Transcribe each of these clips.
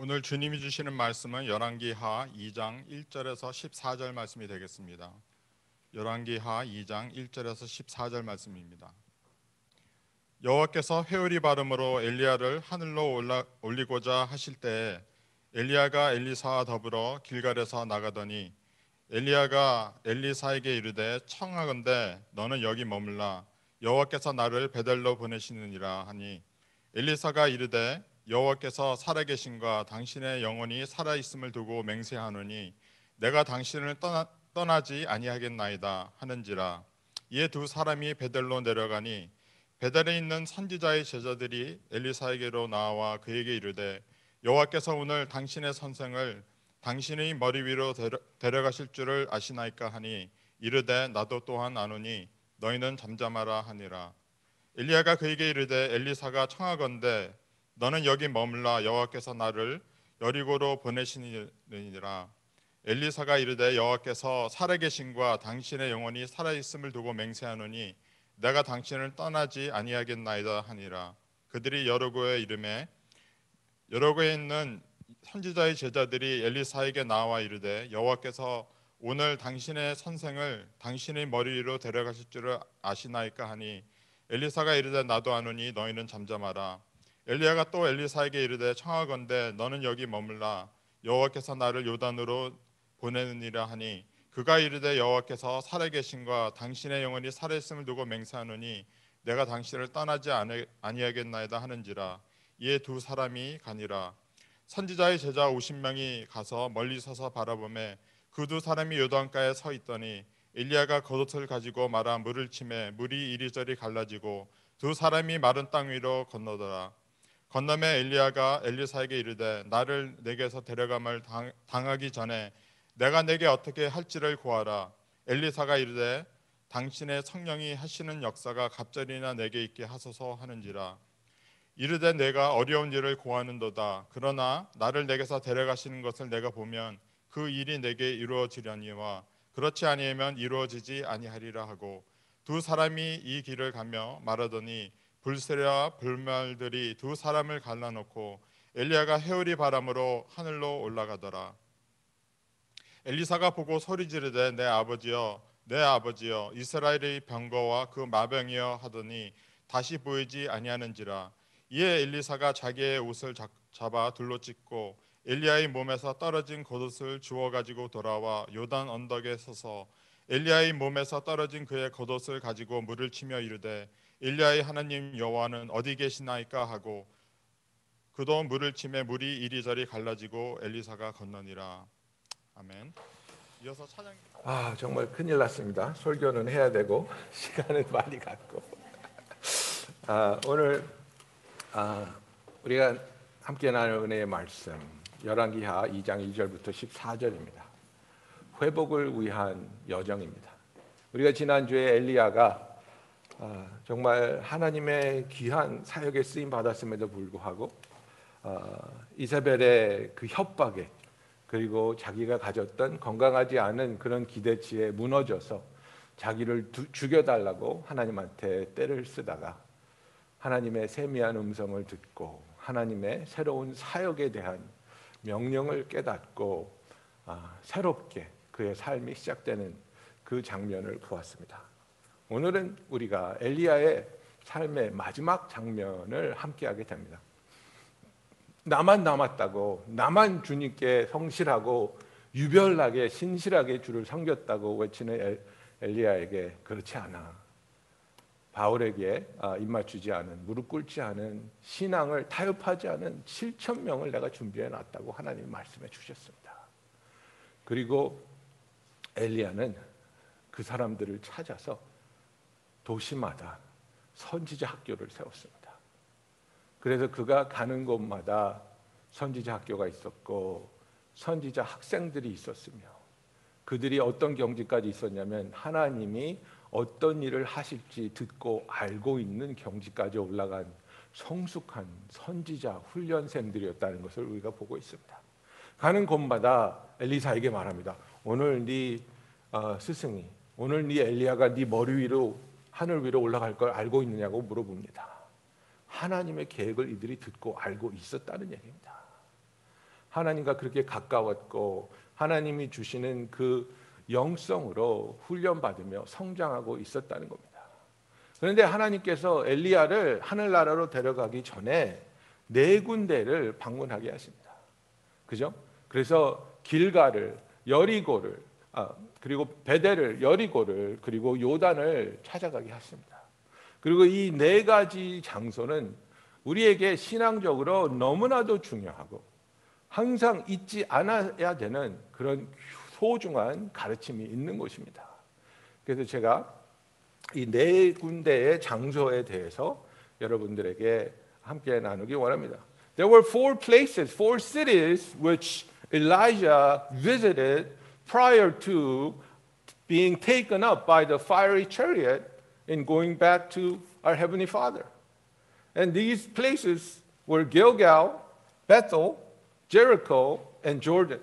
오늘 주님이 주시는 말씀은 열왕기하 2장 1절에서 14절 말씀이 되겠습니다. 열왕기하 2장 1절에서 14절 말씀입니다. 여호와께서 회오리 발음으로 엘리야를 하늘로 올라, 올리고자 하실 때 엘리야가 엘리사와 더불어 길갈에서 나가더니 엘리야가 엘리사에게 이르되 청하건대 너는 여기 머물라 여호와께서 나를 베델로 보내시느니라 하니 엘리사가 이르되 여호와께서 살아계신과 당신의 영혼이 살아 있음을 두고 맹세하노니 내가 당신을 떠나, 떠나 지 아니하겠나이다 하는지라. 이에 두 사람이 베델로 내려가니 베델에 있는 선지자의 제자들이 엘리사에게로 나와 그에게 이르되 여호와께서 오늘 당신의 선생을 당신의 머리 위로 데려, 가실 줄을 아시나이까 하니 이르되 나도 또한 아노니 너희는 잠잠하라 하니라. 엘리야가 그에게 이르되 엘리사가 청하건대 너는 여기 머물라 여호와께서 나를 여리고로 보내시니라. 엘리사가 이르되 여호와께서 살아계신과 당신의 영혼이 살아 있음을 두고 맹세하노니 내가 당신을 떠나지 아니하겠나이다 하니라. 그들이 여러고의 이름에 여러고에 있는 선지자의 제자들이 엘리사에게 나와 이르되 여호와께서 오늘 당신의 선생을 당신의 머리 위로 데려가실 줄을 아시나이까 하니 엘리사가 이르되 나도 아노니 너희는 잠잠하라 엘리야가 또 엘리사에게 이르되 청하건대 너는 여기 머물라. 여호와께서 나를 요단으로 보내느니라 하니 그가 이르되 여호와께서 살아계신과 당신의 영혼이 살아있음을 두고 맹세하노니 내가 당신을 떠나지 아니하겠나이다 하는지라. 이에 두 사람이 가니라. 선지자의 제자 50명이 가서 멀리 서서 바라보매 그 두 사람이 요단가에 서 있더니 엘리야가 겉옷을 가지고 말아 물을 치매 물이 이리저리 갈라지고 두 사람이 마른 땅 위로 건너더라 건너매 엘리야가 엘리사에게 이르되 나를 내게서 데려감을 당, 당하기 전에 내가 내게 어떻게 할지를 구하라. 엘리사가 이르되 당신의 성령이 하시는 역사가 갑자기나 내게 있게 하소서 하는지라. 이르되 내가 어려운 일을 구하는도다. 그러나 나를 내게서 데려가시는 것을 내가 보면 그 일이 내게 이루어지려니와 그렇지 아니하면 이루어지지 아니하리라 하고 두 사람이 이 길을 가며 말하더니 불세와 불말들이 두 사람을 갈라놓고 엘리야가 해오리 바람으로 하늘로 올라가더라. 엘리사가 보고 소리 지르되 내 아버지여 내 아버지여 이스라엘의 병거와 그 마병이여 하더니 다시 보이지 아니하는지라 이에 엘리사가 자기의 옷을 잡아 둘로 찢고 엘리야의 몸에서 떨어진 겉옷을 주워 가지고 돌아와 요단 언덕에 서서 엘리야의 몸에서 떨어진 그의 겉옷을 가지고 물을 치며 이르되 일리야의 하나님 여호와는 어디 계시나이까 하고 그도 물을 치매 물이 이리저리 갈라지고 엘리사가 건너니라 아멘. 이어서 차장 아 정말 큰일 났습니다. 설교는 해야 되고 시간은 많이 갔고 아, 오늘 아, 우리가 함께 나눌 은혜의 말씀 열왕기하 2장 2절부터 14절입니다. 회복을 위한 여정입니다. 우리가 지난주에 엘리야가 아, 정말 하나님의 귀한 사역에 쓰임 받았음에도 불구하고 아, 이사벨의 그 협박에 그리고 자기가 가졌던 건강하지 않은 그런 기대치에 무너져서 자기를 두, 죽여달라고 하나님한테 때를 쓰다가 하나님의 세미한 음성을 듣고 하나님의 새로운 사역에 대한 명령을 깨닫고 아, 새롭게 그의 삶이 시작되는 그 장면을 보았습니다. 오늘은 우리가 엘리야의 삶의 마지막 장면을 함께하게 됩니다. 나만 남았다고, 나만 주님께 성실하고 유별나게 신실하게 주를 섬겼다고 외치는 엘리야에게 그렇지 않아. 바울에게 아, 입맞추지 않은 무릎 꿇지 않은 신앙을 타협하지 않은 7천 명을 내가 준비해 놨다고 하나님 말씀해 주셨습니다. 그리고 엘리야는 그 사람들을 찾아서 도시마다 선지자 학교를 세웠습니다. 그래서 그가 가는 곳마다 선지자 학교가 있었고 선지자 학생들이 있었으며 그들이 어떤 경지까지 있었냐면 하나님이 어떤 일을 하실지 듣고 알고 있는 경지까지 올라간 성숙한 선지자 훈련생들이었다는 것을 우리가 보고 있습니다. 가는 곳마다 엘리사에게 말합니다. 오늘 네 어, 스승이 오늘 네 엘리야가 네 머리 위로 하늘 위로 올라갈 걸 알고 있느냐고 물어봅니다. 하나님의 계획을 이들이 듣고 알고 있었다는 얘기입니다. 하나님과 그렇게 가까웠고 하나님이 주시는 그 영성으로 훈련받으며 성장하고 있었다는 겁니다. 그런데 하나님께서 엘리야를 하늘나라로 데려가기 전에 네 군데를 방문하게 하십니다. 그죠? 그래서 길가를 여리고를 아, 그리고 베델을 여리고를 그리고 요단을 찾아가게 하십니다. 그리고 이 네 가지 장소는 우리에게 신앙적으로 너무나도 중요하고 항상 잊지 않아야 되는 그런 소중한 가르침이 있는 곳입니다. 그래서 제가 이 네 군데의 장소에 대해서 여러분들에게 함께 나누기 원합니다. There were four places, four cities which Elijah visited prior to being taken up by the fiery chariot in going back to our heavenly Father. And these places were Gilgal, Bethel, Jericho, and Jordan.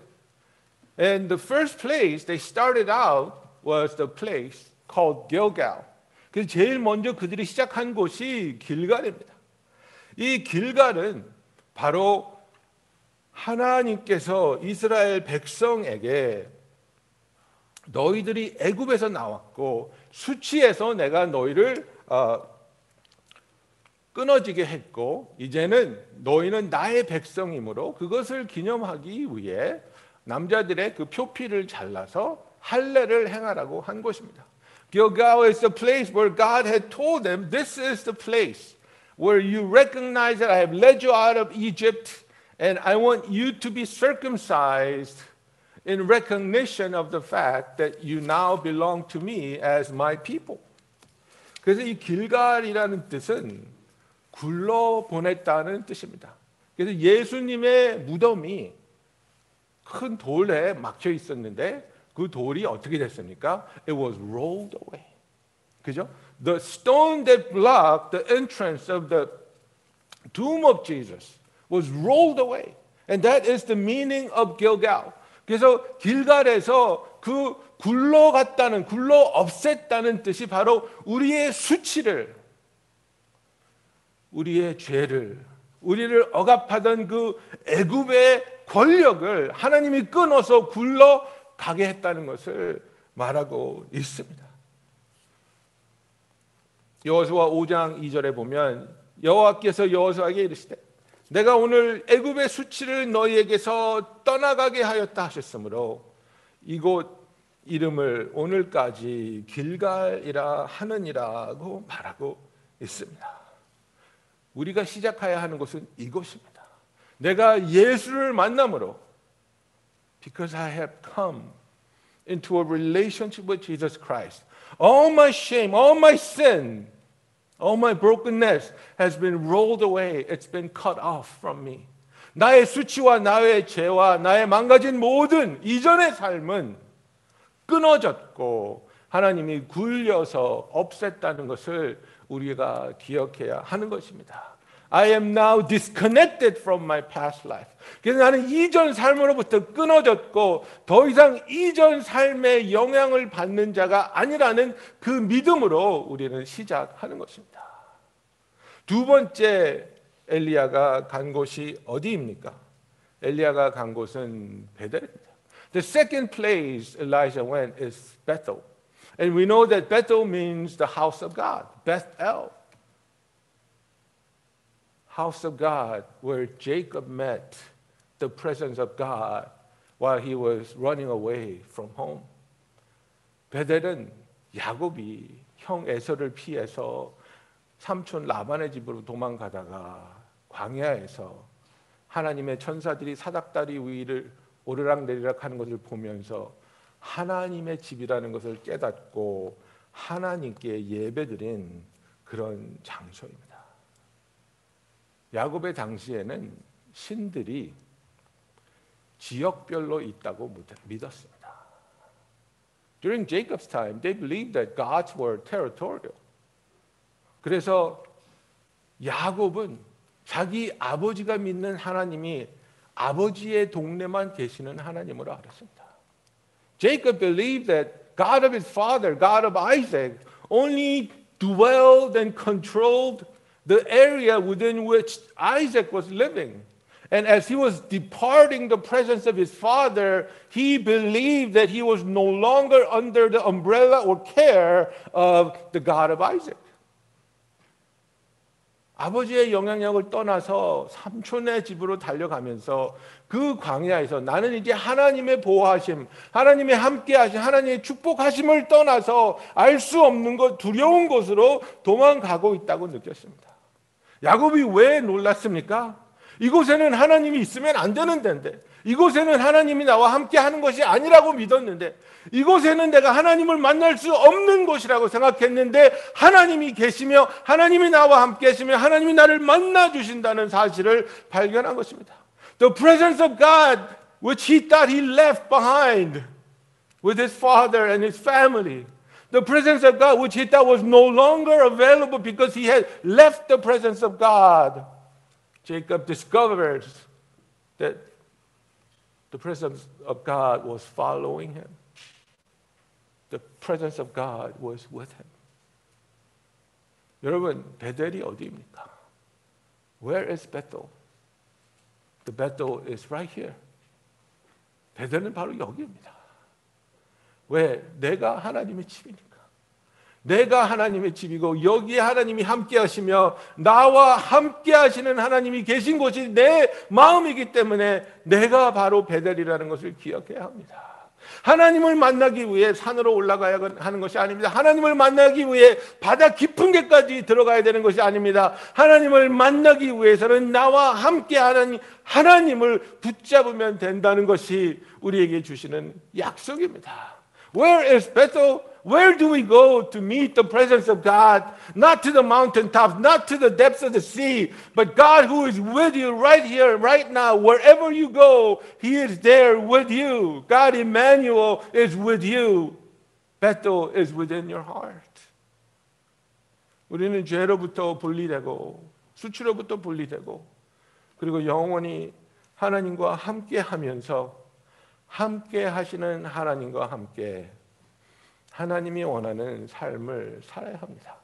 And the first place they started out was the place called Gilgal. 그래서 제일 먼저 그들이 시작한 곳이 길갈입니다. 이 길갈은 바로 하나님께서 이스라엘 백성에게 너희들이 애굽에서 나왔고 수치에서 내가 너희를 어, 끊어지게 했고 이제는 너희는 나의 백성이므로 그것을 기념하기 위해 남자들의 그 표피를 잘라서 할례를 행하라고 한 것입니다. Gilgal is the place where God had told them, this is the place where you recognize that I have led you out of Egypt and I want you to be circumcised in recognition of the fact that you now belong to me as my people. 그래서 이 길갈이라는 뜻은 굴러 보냈다는 뜻입니다. 그래서 예수님의 무덤이 큰 돌에 막혀 있었는데 그 돌이 어떻게 됐습니까? It was rolled away. 그죠? The stone that blocked the entrance of the tomb of Jesus was rolled away. And that is the meaning of Gilgal. 그래서 길갈에서 그 굴러 갔다는 굴러 없앴다는 뜻이 바로 우리의 수치를 우리의 죄를 우리를 억압하던 그 애굽의 권력을 하나님이 끊어서 굴러 가게 했다는 것을 말하고 있습니다. 여호수아 5장 2절에 보면 여호와께서 여호수아에게 이르시되 내가 오늘 애굽의 수치를 너희에게서 떠나가게 하였다 하셨으므로 이곳 이름을 오늘까지 길갈이라 하느니라고 말하고 있습니다. 우리가 시작해야 하는 것은 이것입니다. 내가 예수를 만남으로 because I have come into a relationship with Jesus Christ. All my shame, all my sin, all my brokenness has been rolled away. It's been cut off from me. 나의 수치와 나의 죄와 나의 망가진 모든 이전의 삶은 끊어졌고 하나님이 굴려서 없앴다는 것을 우리가 기억해야 하는 것입니다. I am now disconnected from my past life. 그래서 나는 이전 삶으로부터 끊어졌고 더 이상 이전 삶의 영향을 받는 자가 아니라는 그 믿음으로 우리는 시작하는 것입니다. 두 번째 엘리야가 간 곳이 어디입니까? 엘리야가 간 곳은 베델입니다. The second place Elijah went is Bethel. And we know that Bethel means the house of God, Bethel. House of God, where Jacob met the presence of God while he was running away from home. 베델은 야곱이 형 에서를 피해서 삼촌 라반의 집으로 도망가다가 광야에서 하나님의 천사들이 사닥다리 위를 오르락내리락 하는 것을 보면서 하나님의 집이라는 것을 깨닫고 하나님께 예배드린 그런 장소입니다. 야곱의 당시에는 신들이 지역별로 있다고 믿었습니다. During Jacob's time, they believed that gods were territorial. 그래서 야곱은 자기 아버지가 믿는 하나님이 아버지의 동네만 계시는 하나님으로 알았습니다. Jacob believed that God of his father, God of Isaac, only dwelled and controlled the area within which Isaac was living. And as he was departing the presence of his father, he believed that he was no longer under the umbrella or care of the God of Isaac. 아버지의 영향력을 떠나서 삼촌의 집으로 달려가면서 그 광야에서 나는 이제 하나님의 보호하심, 하나님의 함께하심, 하나님의 축복하심을 떠나서 알 수 없는 것, 두려운 곳으로 도망가고 있다고 느꼈습니다. 야곱이 왜 놀랐습니까? 이곳에는 하나님이 있으면 안 되는 데인데, 이곳에는 하나님이 나와 함께 하는 것이 아니라고 믿었는데, 이곳에는 내가 하나님을 만날 수 없는 곳이라고 생각했는데, 하나님이 계시며, 하나님이 나와 함께 계시며, 하나님이 나를 만나 주신다는 사실을 발견한 것입니다. The presence of God, which he thought he left behind with his father and his family. The presence of God, which he thought was no longer available because he had left the presence of God. Jacob discovers that the presence of God was following him. The presence of God was with him. 여러분, 베델이 어디입니까? Where is Bethel? The Bethel is right here. 베델은 바로 여기입니다. 왜? 내가 하나님의 집이니까. 내가 하나님의 집이고 여기에 하나님이 함께 하시며 나와 함께 하시는 하나님이 계신 곳이 내 마음이기 때문에 내가 바로 베델이라는 것을 기억해야 합니다. 하나님을 만나기 위해 산으로 올라가야 하는 것이 아닙니다. 하나님을 만나기 위해 바다 깊은 데까지 들어가야 되는 것이 아닙니다. 하나님을 만나기 위해서는 나와 함께 하나님, 하나님을 붙잡으면 된다는 것이 우리에게 주시는 약속입니다. Where is Bethel? Where do we go to meet the presence of God? Not to the mountaintops, not to the depths of the sea, but God who is with you right here, right now. Wherever you go, He is there with you. God Emmanuel is with you. Bethel is within your heart. 우리는 죄로부터 분리되고 수치로부터 분리되고 그리고 영원히 하나님과 함께 하면서 함께 하시는 하나님과 함께 하나님이 원하는 삶을 살아야 합니다.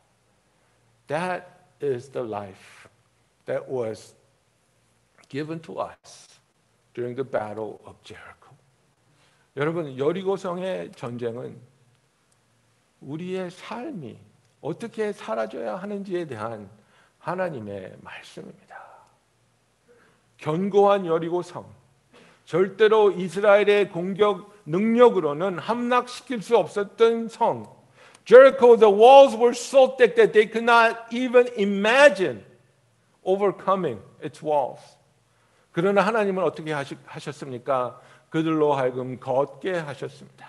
That is the life that was given to us during the battle of Jericho. 여러분, 여리고성의 전쟁은 우리의 삶이 어떻게 사라져야 하는지에 대한 하나님의 말씀입니다. 견고한 여리고성, 절대로 이스라엘의 공격 능력으로는 함락시킬 수 없었던 성. Jericho, the walls were so thick that they could not even imagine overcoming its walls. 그러나 하나님은 어떻게 하셨습니까? 그들로 하여금 걷게 하셨습니다.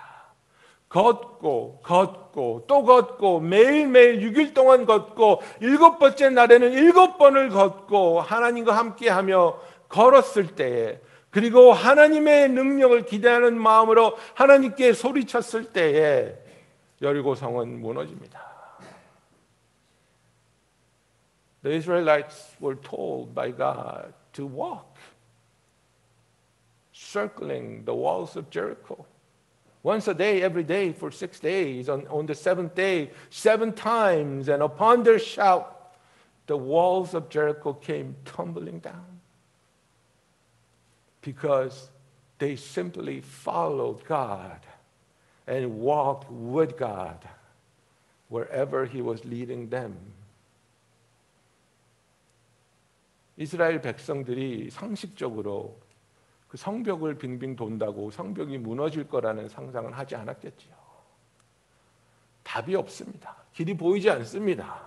걷고 걷고 또 걷고 매일매일 6일 동안 걷고 일곱 번째 날에는 일곱 번을 걷고 하나님과 함께하며 걸었을 때에 그리고 하나님의 능력을 기대하는 마음으로 하나님께 소리쳤을 때에 여리고성은 무너집니다. The Israelites were told by God to walk, circling the walls of Jericho. Once a day, every day, for six days. On, on the seventh day, seven times. And upon their shout, the walls of Jericho came tumbling down Because they simply followed God and walked with God wherever He was leading them. 이스라엘 백성들이 상식적으로 그 성벽을 빙빙 돈다고 성벽이 무너질 거라는 상상은 하지 않았겠지요. 답이 없습니다. 길이 보이지 않습니다.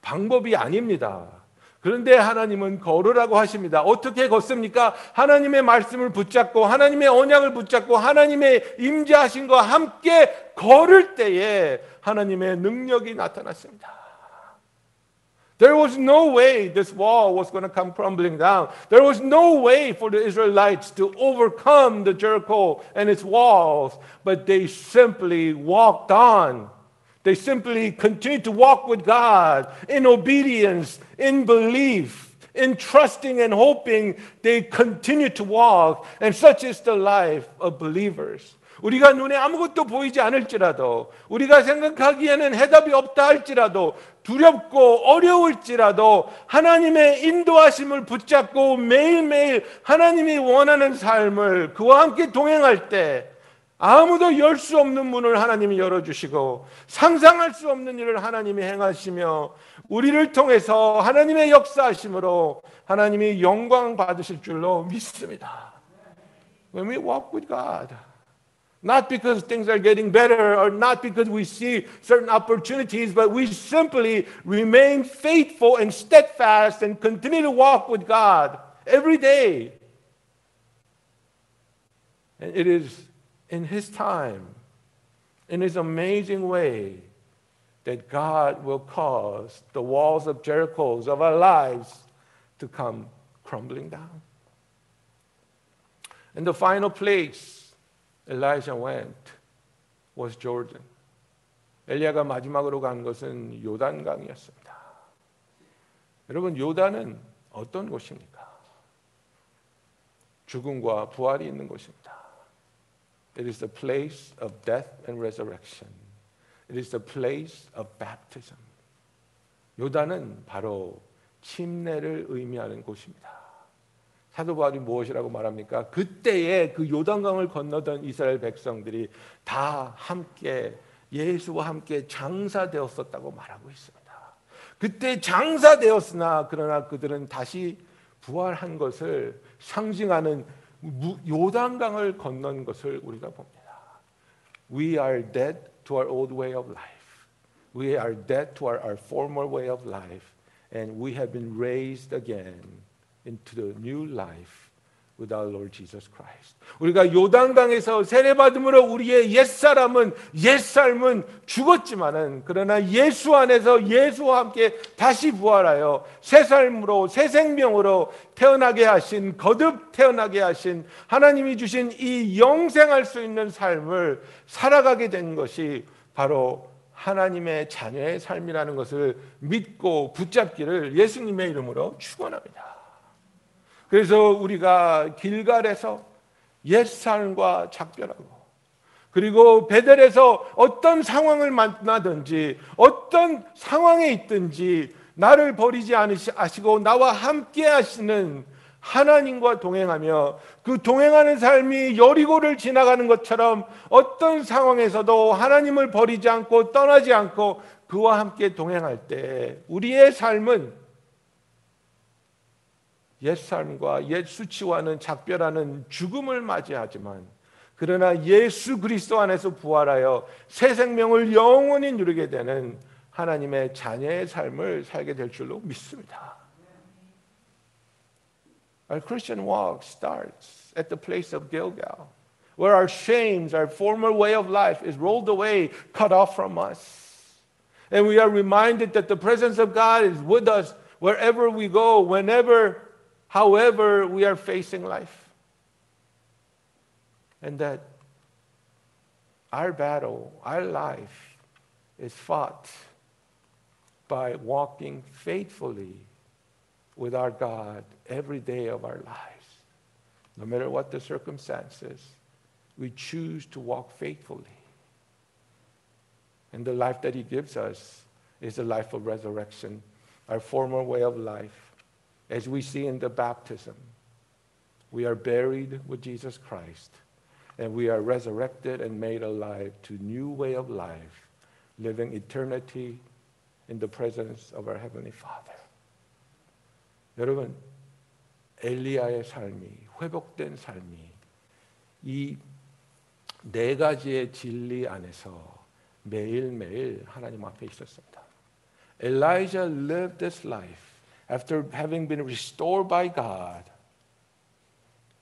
방법이 아닙니다. 그런데 하나님은 걸으라고 하십니다. 어떻게 걷습니까? 하나님의 말씀을 붙잡고 하나님의 언약을 붙잡고 하나님의 임재하신과 함께 걸을 때에 하나님의 능력이 나타났습니다. There was no way this wall was going to come crumbling down. There was no way for the Israelites to overcome the Jericho and its walls, but they simply walked on. They simply continued to walk with God in obedience, in belief, in trusting and hoping. They continue to walk, and such is the life of believers. 우리가 눈에 아무것도 보이지 않을지라도 우리가 생각하기에는 해답이 없다 할지라도 두렵고 어려울지라도 하나님의 인도하심을 붙잡고 매일매일 하나님이 원하는 삶을 그와 함께 동행할 때 아무도 열 수 없는 문을 하나님이 열어주시고 상상할 수 없는 일을 하나님이 행하시며 우리를 통해서 하나님의 역사하심으로 하나님이 영광 받으실 줄로 믿습니다. When we walk with God, not because things are getting better or not because we see certain opportunities, but we simply remain faithful and steadfast and continue to walk with God every day. And it is in His time, in His amazing way, that God will cause the walls of Jericho of our lives to come crumbling down. And the final place Elijah went was Jordan. 엘리야가 마지막으로 간 것은 요단강이었습니다. 여러분 요단은 어떤 곳입니까? 죽음과 부활이 있는 곳입니다. It is the place of death and resurrection. It is the place of baptism. 요단은 바로 침례를 의미하는 곳입니다. 사도 바울이 무엇이라고 말합니까? 그때에 그 요단강을 건너던 이스라엘 백성들이 다 함께 예수와 함께 장사되었었다고 말하고 있습니다. 그때 장사되었으나 그러나 그들은 다시 부활한 것을 상징하는 요단강을 건넌 것을 우리가 봅니다. We are dead to our old way of life. We are dead to our, our former way of life. And we have been raised again into the new life with our Lord Jesus Christ. 우리가 요단강에서 세례받음으로 우리의 옛사람은 옛삶은 죽었지만은 그러나 예수 안에서 예수와 함께 다시 부활하여 새 삶으로 새 생명으로 태어나게 하신 거듭 태어나게 하신 하나님이 주신 이 영생할 수 있는 삶을 살아가게 된 것이 바로 하나님의 자녀의 삶이라는 것을 믿고 붙잡기를 예수님의 이름으로 축원합니다. 그래서 우리가 길갈에서 옛삶과 작별하고 그리고 베델에서 어떤 상황을 만나든지 어떤 상황에 있든지 나를 버리지 않으시고 나와 함께 하시는 하나님과 동행하며 그 동행하는 삶이 여리고를 지나가는 것처럼 어떤 상황에서도 하나님을 버리지 않고 떠나지 않고 그와 함께 동행할 때 우리의 삶은 옛삶과 옛 수치와는 작별하는 죽음을 맞이하지만 그러나 예수 그리스도 안에서 부활하여 새 생명을 영원히 누리게 되는 하나님의 자녀의 삶을 살게 될 줄로 믿습니다. Our Christian walk starts at the place of Gilgal, where our shames, our former way of life is rolled away, cut off from us. And we are reminded that the presence of God is with us wherever we go, whenever however we are facing life. And that our battle, our life, is fought by walking faithfully with our God every day of our lives. No matter what the circumstances, we choose to walk faithfully. And the life that He gives us is a life of resurrection, our former way of life as we see in the baptism, we are buried with Jesus Christ and we are resurrected and made alive to new way of life, living eternity in the presence of our heavenly Father. 여러분, 엘리야의 삶이 회복된 삶이 이 네 가지의 진리 안에서 매일매일 하나님 앞에 있었습니다. Elijah lived this life after having been restored by God,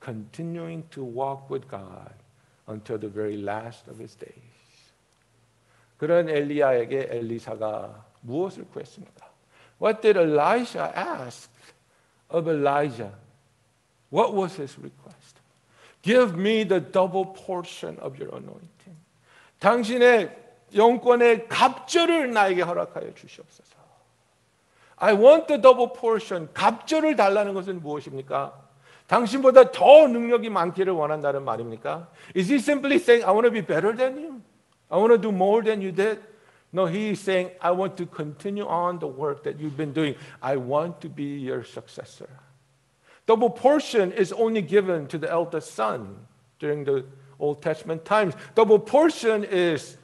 continuing to walk with God until the very last of his days. 그런 엘리야에게 엘리사가 무엇을 구했습니까? What did Elisha ask of Elijah? What was his request? Give me the double portion of your anointing. 당신의 영권의 갑절을 나에게 허락하여 주시옵소서. I want the double portion. 갑절을 달라는 것은 무엇입니까? 당신보다 더 능력이 많기를 원한다는 말입니까? Is he simply saying I want to be better than you? I want to do more than you did? No, he is saying I want to continue on the work that you've been doing. I want to be your successor. Double portion is only given to the eldest son during the Old Testament times. Double portion is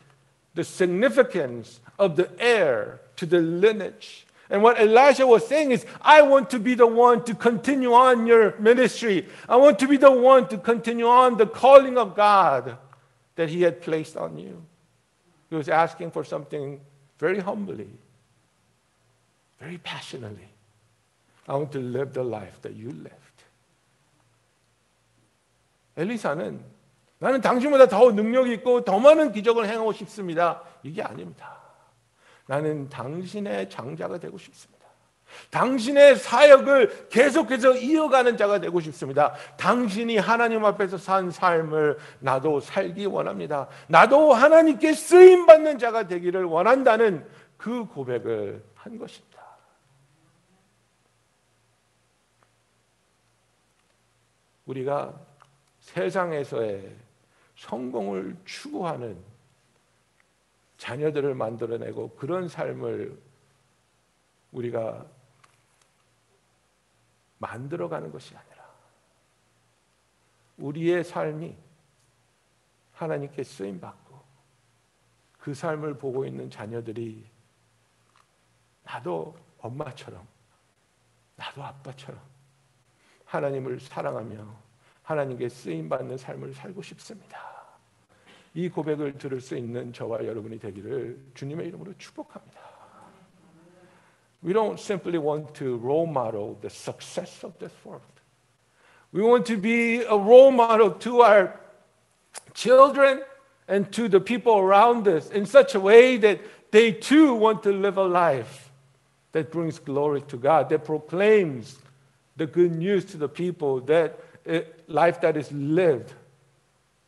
the significance of the heir to the lineage. And what Elijah was saying is, I want to be the one to continue on your ministry. I want to be the one to continue on the calling of God that He had placed on you. He was asking for something very humbly, very passionately. I want to live the life that you lived. 엘리사는 나는 당신보다 더 능력이 있고 더 많은 기적을 행하고 싶습니다. 이게 아닙니다. 나는 당신의 장자가 되고 싶습니다. 당신의 사역을 계속해서 이어가는 자가 되고 싶습니다. 당신이 하나님 앞에서 산 삶을 나도 살기 원합니다. 나도 하나님께 쓰임 받는 자가 되기를 원한다는 그 고백을 한 것입니다. 우리가 세상에서의 성공을 추구하는 자녀들을 만들어내고 그런 삶을 우리가 만들어가는 것이 아니라 우리의 삶이 하나님께 쓰임 받고 그 삶을 보고 있는 자녀들이 나도 엄마처럼 나도 아빠처럼 하나님을 사랑하며 하나님께 쓰임 받는 삶을 살고 싶습니다. 이 고백을 들을 수 있는 저와 여러분이 되기를 주님의 이름으로 축복합니다. We don't simply want to role model the success of this world. We want to be a role model to our children and to the people around us in such a way that they too want to live a life that brings glory to God, that proclaims the good news to the people, that life that is lived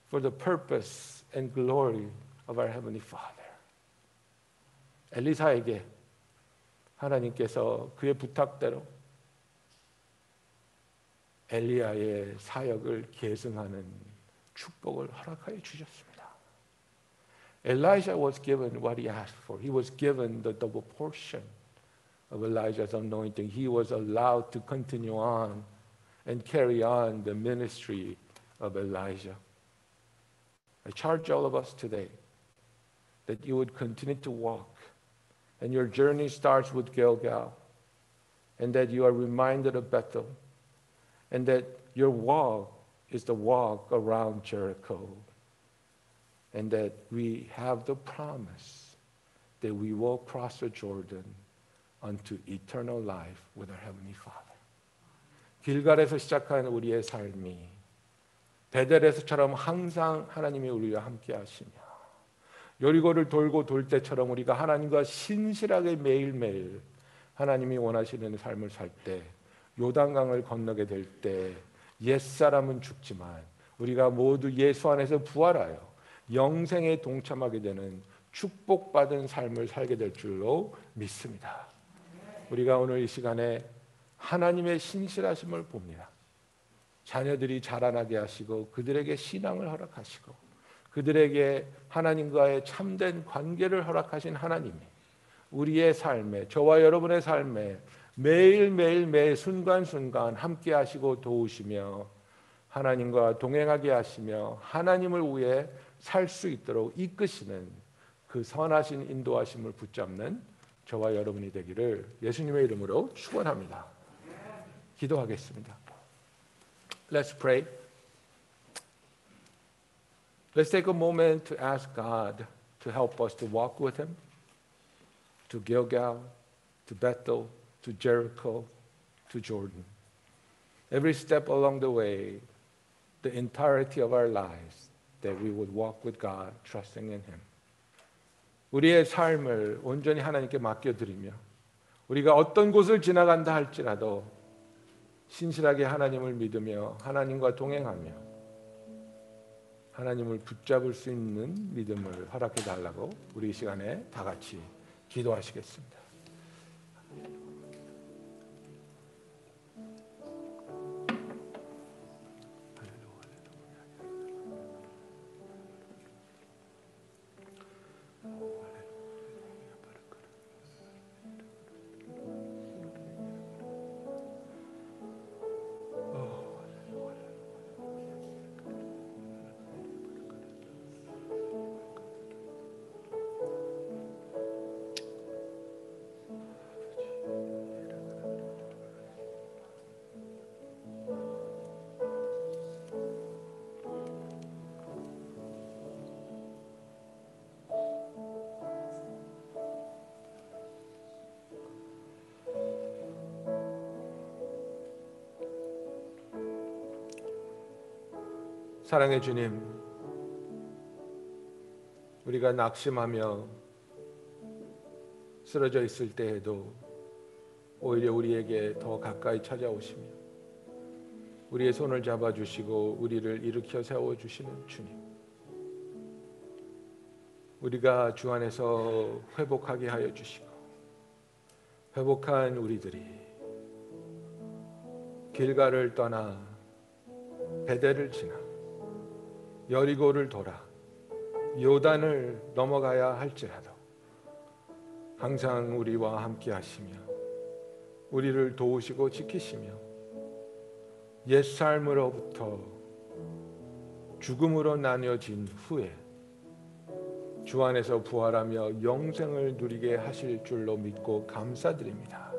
for the purpose and glory of our Heavenly Father. 엘리사에게 하나님께서 그의 부탁대로 엘리야의 사역을 계승하는 축복을 허락하여 주셨습니다. Elijah was given what he asked for. He was given the double portion of Elijah's anointing. He was allowed to continue on and carry on the ministry of Elijah. I charge all of us today that you would continue to walk, and your journey starts with Gilgal, and that you are reminded of Bethel, and that your walk is the walk around Jericho, and that we have the promise that we will cross the Jordan unto eternal life with our Heavenly Father. 길갈에서 시작한 우리의 삶이 베델에서처럼 항상 하나님이 우리와 함께 하시며 여리고를 돌고 돌 때처럼 우리가 하나님과 신실하게 매일매일 하나님이 원하시는 삶을 살 때 요단강을 건너게 될 때 옛사람은 죽지만 우리가 모두 예수 안에서 부활하여 영생에 동참하게 되는 축복받은 삶을 살게 될 줄로 믿습니다. 우리가 오늘 이 시간에 하나님의 신실하심을 봅니다. 자녀들이 자라나게 하시고 그들에게 신앙을 허락하시고 그들에게 하나님과의 참된 관계를 허락하신 하나님이 우리의 삶에 저와 여러분의 삶에 매일매일 매 순간순간 함께 하시고 도우시며 하나님과 동행하게 하시며 하나님을 위해 살 수 있도록 이끄시는 그 선하신 인도하심을 붙잡는 저와 여러분이 되기를 예수님의 이름으로 축원합니다. 기도하겠습니다. Let's pray. Let's take a moment to ask God to help us to walk with Him to Gilgal, to Bethel, to Jericho, to Jordan. Every step along the way, the entirety of our lives, that we would walk with God, trusting in Him. 우리의 삶을 온전히 하나님께 맡겨드리며 우리가 어떤 곳을 지나간다 할지라도 신실하게 하나님을 믿으며 하나님과 동행하며 하나님을 붙잡을 수 있는 믿음을 허락해 달라고 우리 이 시간에 다 같이 기도하시겠습니다. 사랑의 주님, 우리가 낙심하며 쓰러져 있을 때에도 오히려 우리에게 더 가까이 찾아오시며 우리의 손을 잡아 주시고 우리를 일으켜 세워 주시는 주님. 우리가 주 안에서 회복하게 하여 주시고 회복한 우리들이 길가를 떠나 베델을 지나 여리고를 돌아 요단을 넘어가야 할지라도 항상 우리와 함께 하시며 우리를 도우시고 지키시며 옛 삶으로부터 죽음으로 나뉘어진 후에 주 안에서 부활하며 영생을 누리게 하실 줄로 믿고 감사드립니다.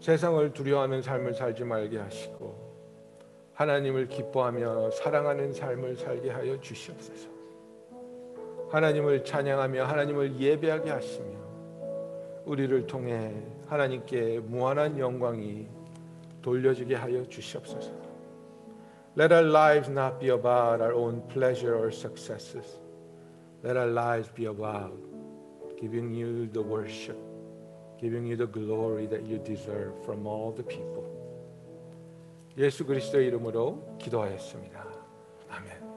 세상을 두려워하는 삶을 살지 말게 하시고 하나님을 기뻐하며 사랑하는 삶을 살게 하여 주시옵소서. 하나님을 찬양하며 하나님을 예배하게 하시며 우리를 통해 하나님께 무한한 영광이 돌려지게 하여 주시옵소서. Let our lives not be about our own pleasure or successes. Let our lives be about giving you the worship, giving you the glory that you deserve from all the people. 예수 그리스도의 이름으로 기도하였습니다. 아멘.